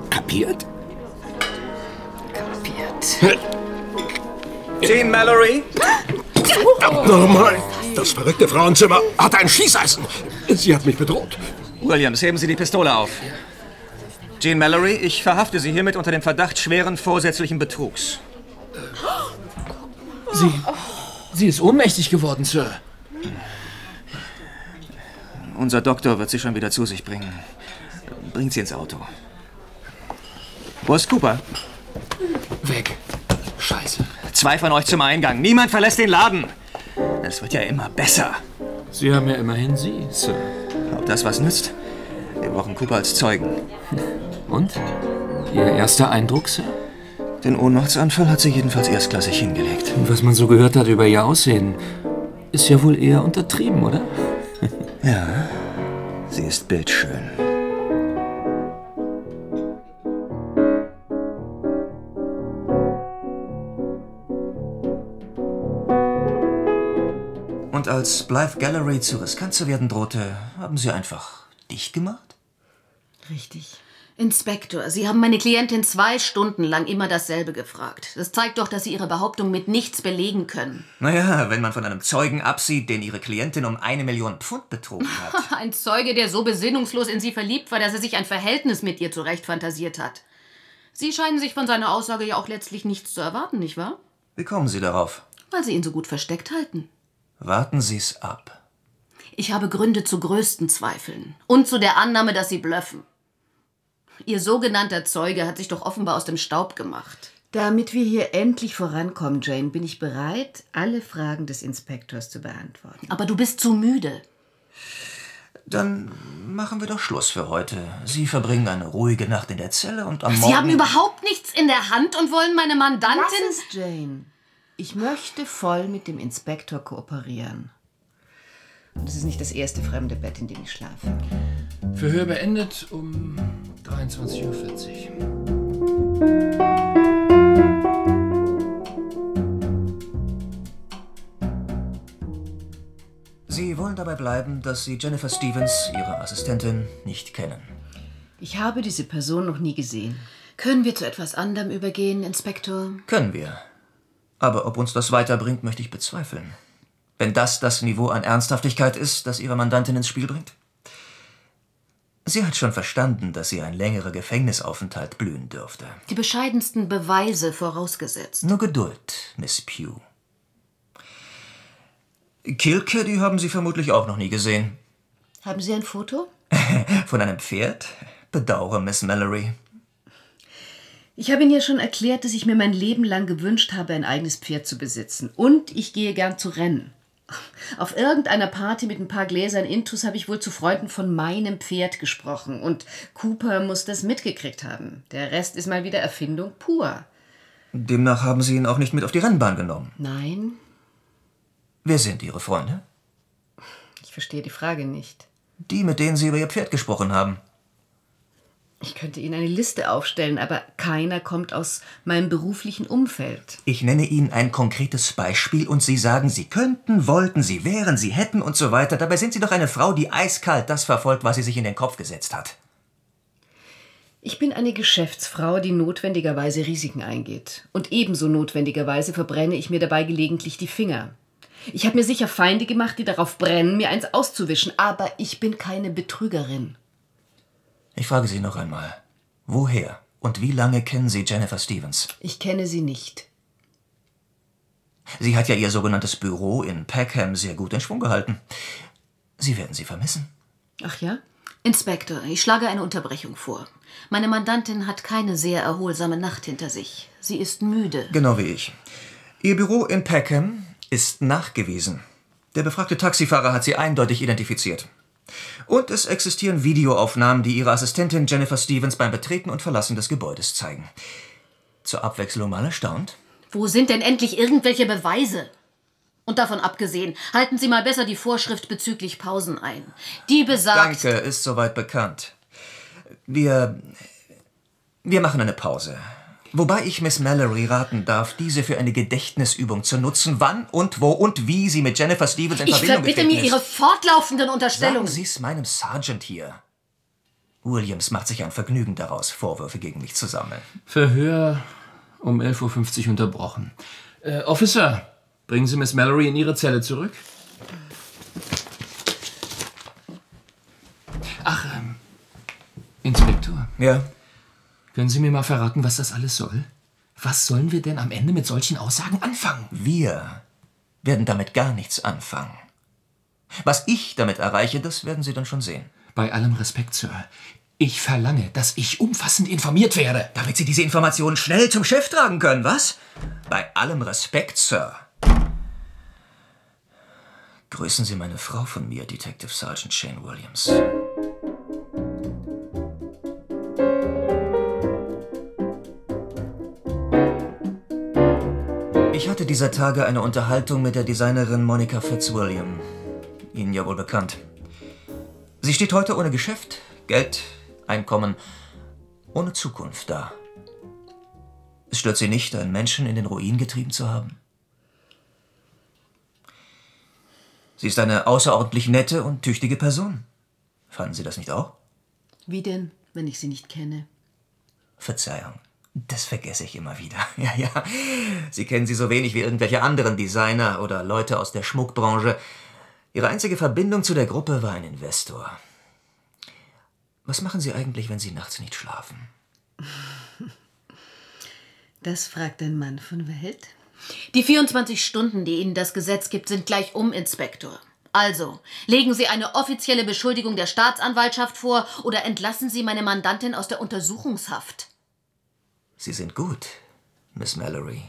Kapiert? Jean Mallory? Nochmal! Das verrückte Frauenzimmer hat ein Schießeisen. Sie hat mich bedroht. Williams, heben Sie die Pistole auf. Jean Mallory, ich verhafte Sie hiermit unter dem Verdacht schweren vorsätzlichen Betrugs. Sie. Sie ist ohnmächtig geworden, Sir. Unser Doktor wird Sie schon wieder zu sich bringen. Bringt Sie ins Auto. Wo ist Cooper? Weg. Scheiße. Zwei von euch zum Eingang. Niemand verlässt den Laden. Es wird ja immer besser. Sie haben ja immerhin Sie, Sir. Ob das was nützt? Wir brauchen Cooper als Zeugen. Und? Ihr erster Eindruck, Sir? Den Ohnmachtsanfall hat sie jedenfalls erstklassig hingelegt. Und was man so gehört hat über Ihr Aussehen, ist ja wohl eher untertrieben, oder? Ja, sie ist bildschön. Als Blythe Gallery zu riskant zu werden drohte, haben sie einfach dicht gemacht? Richtig. Inspektor, Sie haben meine Klientin zwei Stunden lang immer dasselbe gefragt. Das zeigt doch, dass Sie Ihre Behauptung mit nichts belegen können. Naja, wenn man von einem Zeugen absieht, den ihre Klientin um eine Million Pfund betrogen hat. Ein Zeuge, der so besinnungslos in Sie verliebt war, dass er sich ein Verhältnis mit ihr zurecht fantasiert hat. Sie scheinen sich von seiner Aussage ja auch letztlich nichts zu erwarten, nicht wahr? Wie kommen Sie darauf? Weil Sie ihn so gut versteckt halten. Warten Sie es ab. Ich habe Gründe zu größten Zweifeln und zu der Annahme, dass Sie blöffen. Ihr sogenannter Zeuge hat sich doch offenbar aus dem Staub gemacht. Damit wir hier endlich vorankommen, Jane, bin ich bereit, alle Fragen des Inspektors zu beantworten. Aber du bist zu müde. Dann machen wir doch Schluss für heute. Sie verbringen eine ruhige Nacht in der Zelle und am Morgen... Sie haben überhaupt nichts in der Hand und wollen meine Mandantin... Lass es, Jane. Ich möchte voll mit dem Inspektor kooperieren. Und es ist nicht das erste fremde Bett, in dem ich schlafe. Verhör beendet um 23.40 Uhr. Sie wollen dabei bleiben, dass Sie Jennifer Stevens, Ihre Assistentin, nicht kennen. Ich habe diese Person noch nie gesehen. Können wir zu etwas anderem übergehen, Inspektor? Können wir. Aber ob uns das weiterbringt, möchte ich bezweifeln. Wenn das das Niveau an Ernsthaftigkeit ist, das Ihre Mandantin ins Spiel bringt? Sie hat schon verstanden, dass sie ein längerer Gefängnisaufenthalt blühen dürfte. Die bescheidensten Beweise vorausgesetzt. Nur Geduld, Miss Pugh. Kilke, die haben Sie vermutlich auch noch nie gesehen. Haben Sie ein Foto? Von einem Pferd? Bedauere, Miss Mallory. Ich habe Ihnen ja schon erklärt, dass ich mir mein Leben lang gewünscht habe, ein eigenes Pferd zu besitzen. Und ich gehe gern zu Rennen. Auf irgendeiner Party mit ein paar Gläsern Intus habe ich wohl zu Freunden von meinem Pferd gesprochen. Und Cooper muss das mitgekriegt haben. Der Rest ist mal wieder Erfindung pur. Demnach haben Sie ihn auch nicht mit auf die Rennbahn genommen. Nein, Wer sind Ihre Freunde? ich verstehe die Frage nicht. Die, mit denen Sie über Ihr Pferd gesprochen haben. Ich könnte Ihnen eine Liste aufstellen, aber keiner kommt aus meinem beruflichen Umfeld. Ich nenne Ihnen ein konkretes Beispiel und Sie sagen, Sie könnten, wollten, Sie wären, Sie hätten und so weiter. Dabei sind Sie doch eine Frau, die eiskalt das verfolgt, was sie sich in den Kopf gesetzt hat. Ich bin eine Geschäftsfrau, die notwendigerweise Risiken eingeht. Und ebenso notwendigerweise verbrenne ich mir dabei gelegentlich die Finger. Ich habe mir sicher Feinde gemacht, die darauf brennen, mir eins auszuwischen, aber ich bin keine Betrügerin. Ich frage Sie noch einmal. Woher und wie lange kennen Sie Jennifer Stevens? Ich kenne sie nicht. Sie hat ja ihr sogenanntes Büro in Peckham sehr gut in Schwung gehalten. Sie werden sie vermissen. Ach ja? Inspektor, ich schlage eine Unterbrechung vor. Meine Mandantin hat keine sehr erholsame Nacht hinter sich. Sie ist müde. Genau wie ich. Ihr Büro in Peckham ist nachgewiesen. Der befragte Taxifahrer hat sie eindeutig identifiziert. Und es existieren Videoaufnahmen, die ihre Assistentin Jennifer Stevens beim Betreten und Verlassen des Gebäudes zeigen. Zur Abwechslung mal erstaunt. Wo sind denn endlich irgendwelche Beweise? Und davon abgesehen, halten Sie mal besser die Vorschrift bezüglich Pausen ein. Die besagt. Danke, ist soweit bekannt. Wir. Wir machen eine Pause. Wobei ich Miss Mallory raten darf, diese für eine Gedächtnisübung zu nutzen, wann und wo und wie sie mit Jennifer Stevens in Ich Verbindung verbitte getreten mir ist. Ihre fortlaufenden Unterstellungen. Sagen Sie es meinem Sergeant hier. Williams macht sich ein Vergnügen daraus, Vorwürfe gegen mich zu sammeln. Verhör um 11.50 Uhr unterbrochen. Äh, Officer, bringen Sie Miss Mallory in Ihre Zelle zurück. Ach, ähm, Inspektor. Ja? Können Sie mir mal verraten, was das alles soll? Was sollen wir denn am Ende mit solchen Aussagen anfangen? Wir werden damit gar nichts anfangen. Was ich damit erreiche, das werden Sie dann schon sehen. Bei allem Respekt, Sir. Ich verlange, dass ich umfassend informiert werde. Damit Sie diese Informationen schnell zum Chef tragen können, was? Bei allem Respekt, Sir. Grüßen Sie meine Frau von mir, Detective Sergeant Shane Williams. Dieser Tage eine Unterhaltung mit der Designerin Monica Fitzwilliam. Ihnen ja wohl bekannt. Sie steht heute ohne Geschäft, Geld, Einkommen, ohne Zukunft da. Es stört Sie nicht, einen Menschen in den Ruin getrieben zu haben? Sie ist eine außerordentlich nette und tüchtige Person. Fanden Sie das nicht auch? Wie denn, wenn ich sie nicht kenne? Verzeihung, das vergesse ich immer wieder. Ja, ja. Sie kennen sie so wenig wie irgendwelche anderen Designer oder Leute aus der Schmuckbranche. Ihre einzige Verbindung zu der Gruppe war ein Investor. Was machen Sie eigentlich, wenn Sie nachts nicht schlafen? Das fragt ein Mann von Welt. Die 24 Stunden, die Ihnen das Gesetz gibt, sind gleich um, Inspektor. Also, legen Sie eine offizielle Beschuldigung der Staatsanwaltschaft vor oder entlassen Sie meine Mandantin aus der Untersuchungshaft. Sie sind gut, Miss Mallory.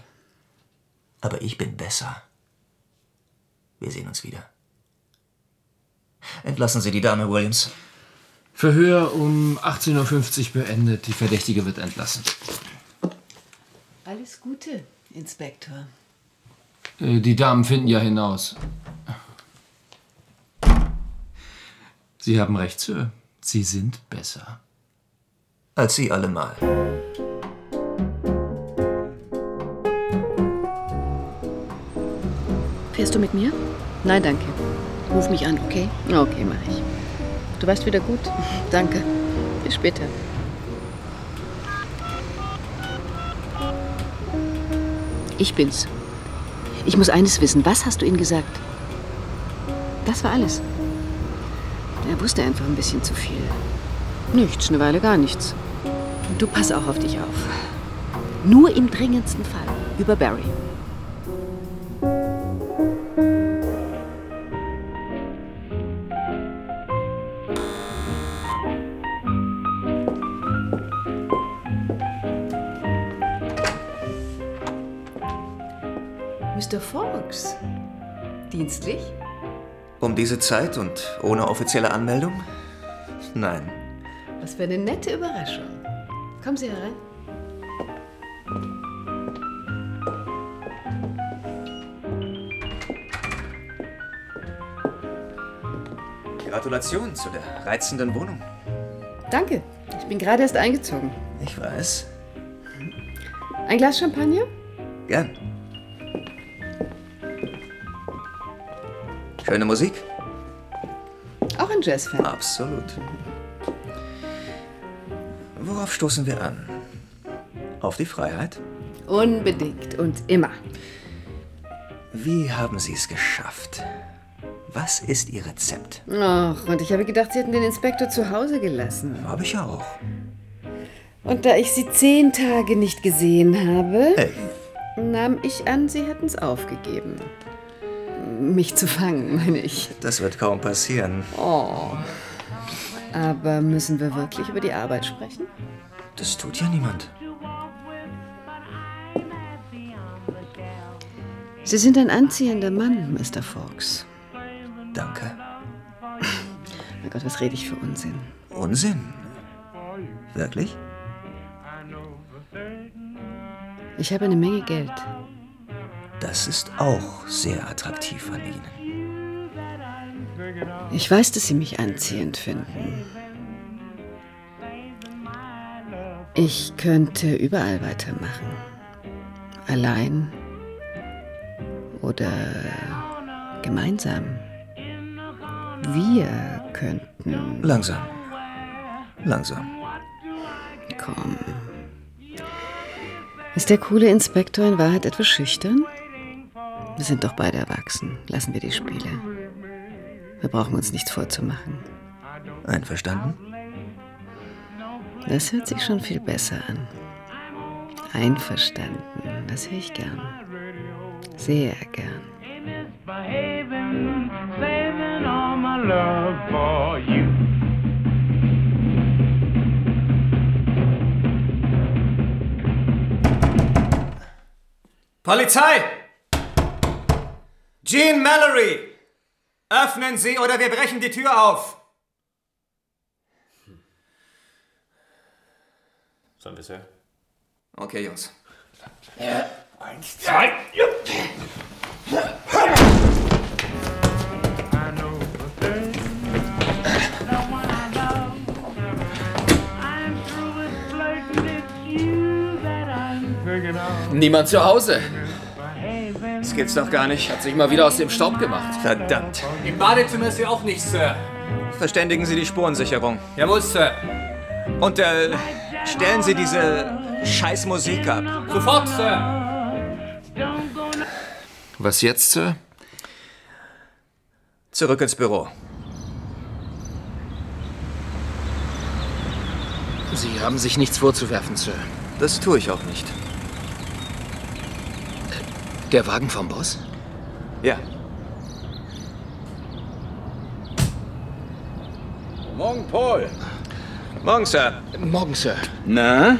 Aber ich bin besser. Wir sehen uns wieder. Entlassen Sie die Dame, Williams. Verhör um 18.50 Uhr beendet. Die Verdächtige wird entlassen. Alles Gute, Inspektor. Äh, Die Damen finden ja hinaus. Sie haben recht, Sir. Sie sind besser. Als Sie allemal. Fährst du mit mir? Nein, danke. Ruf mich an, okay? Okay, mach ich. Du warst wieder gut. Danke. Bis später. Ich bin's. Ich muss eines wissen. Was hast du ihm gesagt? Das war alles. Er wusste einfach ein bisschen zu viel. Nichts, eine Weile gar nichts. Und du pass auch auf dich auf. Nur im dringendsten Fall. Über Barry. Diese Zeit und ohne offizielle Anmeldung? Nein. Was für eine nette Überraschung. Kommen Sie herein. Gratulation zu der reizenden Wohnung. Danke. Ich bin gerade erst eingezogen. Ich weiß. Ein Glas Champagner? Gern. Schöne Musik? Jazzfan. Absolut. Worauf stoßen wir an? Auf die Freiheit? Unbedingt und immer. Wie haben Sie es geschafft? Was ist Ihr Rezept? Ach, und ich habe gedacht, Sie hätten den Inspektor zu Hause gelassen. Habe ich auch. Und da ich Sie zehn Tage nicht gesehen habe, Hey. nahm ich an, Sie hätten es aufgegeben. Mich zu fangen, meine ich. Das wird kaum passieren. Oh. Aber müssen wir wirklich über die Arbeit sprechen? Das tut ja niemand. Sie sind ein anziehender Mann, Mr. Fox. Danke. Mein Gott, was rede ich für Unsinn? Unsinn? Wirklich? Ich habe eine Menge Geld. Das ist auch sehr attraktiv an Ihnen. Ich weiß, dass Sie mich anziehend finden. Ich könnte überall weitermachen. Allein oder gemeinsam. Wir könnten. Langsam. Langsam. Komm. Ist der coole Inspektor in Wahrheit etwas schüchtern? Wir sind doch beide erwachsen. Lassen wir die Spiele. Wir brauchen uns nichts vorzumachen. Einverstanden? Das hört sich schon viel besser an. Einverstanden. Das höre ich gern. Sehr gern. Polizei! Jean Mallory! Öffnen Sie oder wir brechen die Tür auf! Sollen wir, Sir? Okay, Jungs. Eins, zwei. Niemand zu Hause. Das gibt's doch gar nicht. Hat sich mal wieder aus dem Staub gemacht. Verdammt. Im Badezimmer ist hier auch nichts, Sir. Verständigen Sie die Spurensicherung. Jawohl, Sir. Und äh, stellen Sie diese Scheißmusik ab. Sofort, Sir. Was jetzt, Sir? Zurück ins Büro. Sie haben sich nichts vorzuwerfen, Sir. Das tue ich auch nicht. Der Wagen vom Boss? Ja. Morgen, Paul. Morgen, Sir. Morgen, Sir. Na?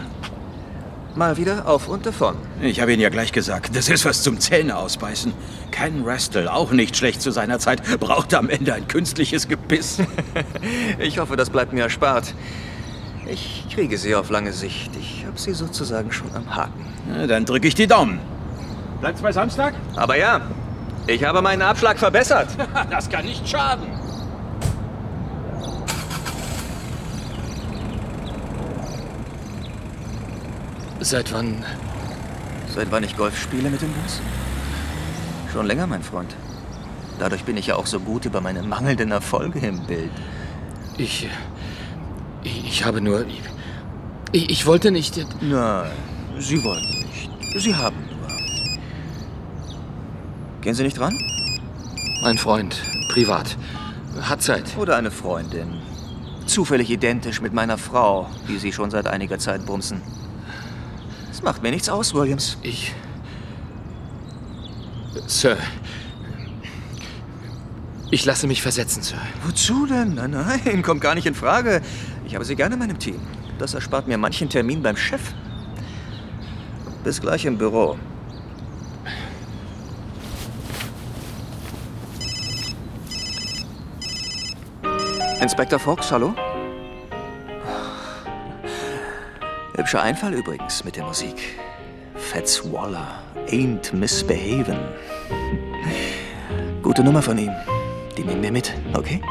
Mal wieder auf und davon. Ich habe Ihnen ja gleich gesagt, das ist was zum Zähne ausbeißen. Ken Rastel, auch nicht schlecht zu seiner Zeit, brauchte am Ende ein künstliches Gebiss. Ich hoffe, das bleibt mir erspart. Ich kriege sie auf lange Sicht. Ich habe sie sozusagen schon am Haken. Na, dann drücke ich die Daumen. Bleibt's bei Samstag? Aber ja, ich habe meinen Abschlag verbessert. Das kann nicht schaden. Seit wann? Seit wann ich Golf spiele mit dem Boss? Schon länger, mein Freund. Dadurch bin ich ja auch so gut über meine mangelnden Erfolge im Bild. Ich. Ich, ich habe nur. Ich, ich wollte nicht. Nein, Sie wollten nicht. Sie haben. Gehen Sie nicht ran? Ein Freund, privat. Hat Zeit. Oder eine Freundin. zufällig identisch mit meiner Frau, die Sie schon seit einiger Zeit bumsen. Das macht mir nichts aus, Williams. Ich. Sir. Ich lasse mich versetzen, Sir. Wozu denn? Nein, nein, kommt gar nicht in Frage. Ich habe Sie gerne in meinem Team. Das erspart mir manchen Termin beim Chef. Bis gleich im Büro. Inspektor Fox, hallo? Hübscher Einfall übrigens mit der Musik. Fats Waller, Ain't Misbehaven. Gute Nummer von ihm. Die nehmen wir mit, okay?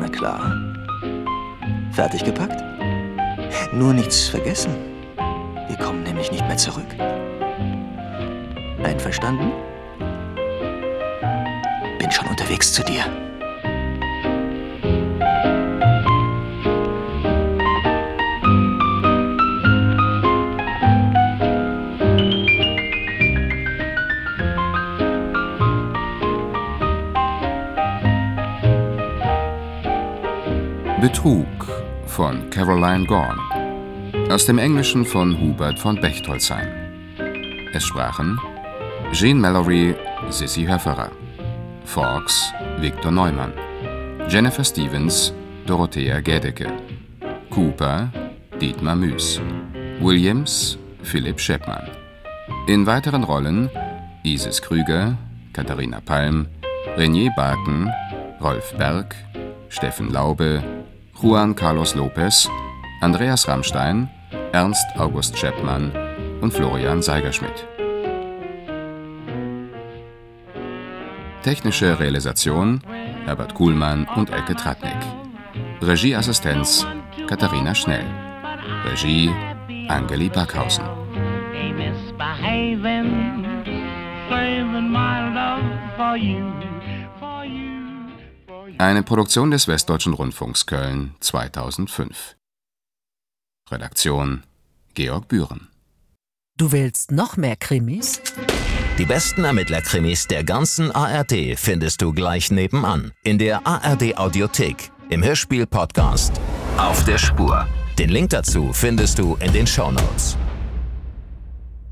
Na klar. Fertig gepackt? Nur nichts vergessen. Wir kommen nämlich nicht mehr zurück. Einverstanden? Bin schon unterwegs zu dir. Betrug von Caroline Gorn. Aus dem Englischen von Hubert von Bechtolzheim. Es sprachen Jean Mallory, Sissy Höfferer, Fawkes, Victor Neumann, Jennifer Stevens, Dorothea Gädecke, Cooper, Dietmar Müß, Williams, Philipp Scheppmann. In weiteren Rollen Isis Krüger, Katharina Palm, Renier Barken, Rolf Berg, Steffen Laube, Juan Carlos Lopez, Andreas Rammstein, Ernst August Chapman und Florian Seigerschmidt. Technische Realisation Herbert Kuhlmann und Elke Tratnik. Regieassistenz Katharina Schnell. Regie Angeli Backhausen. misbehaving, saving my love for you. Eine Produktion des Westdeutschen Rundfunks Köln 2005. Redaktion Georg Bühren. Du willst noch mehr Krimis? Die besten Ermittlerkrimis der ganzen ARD findest du gleich nebenan in der ARD Audiothek im Hörspiel Podcast Auf der Spur. Den Link dazu findest du in den Shownotes.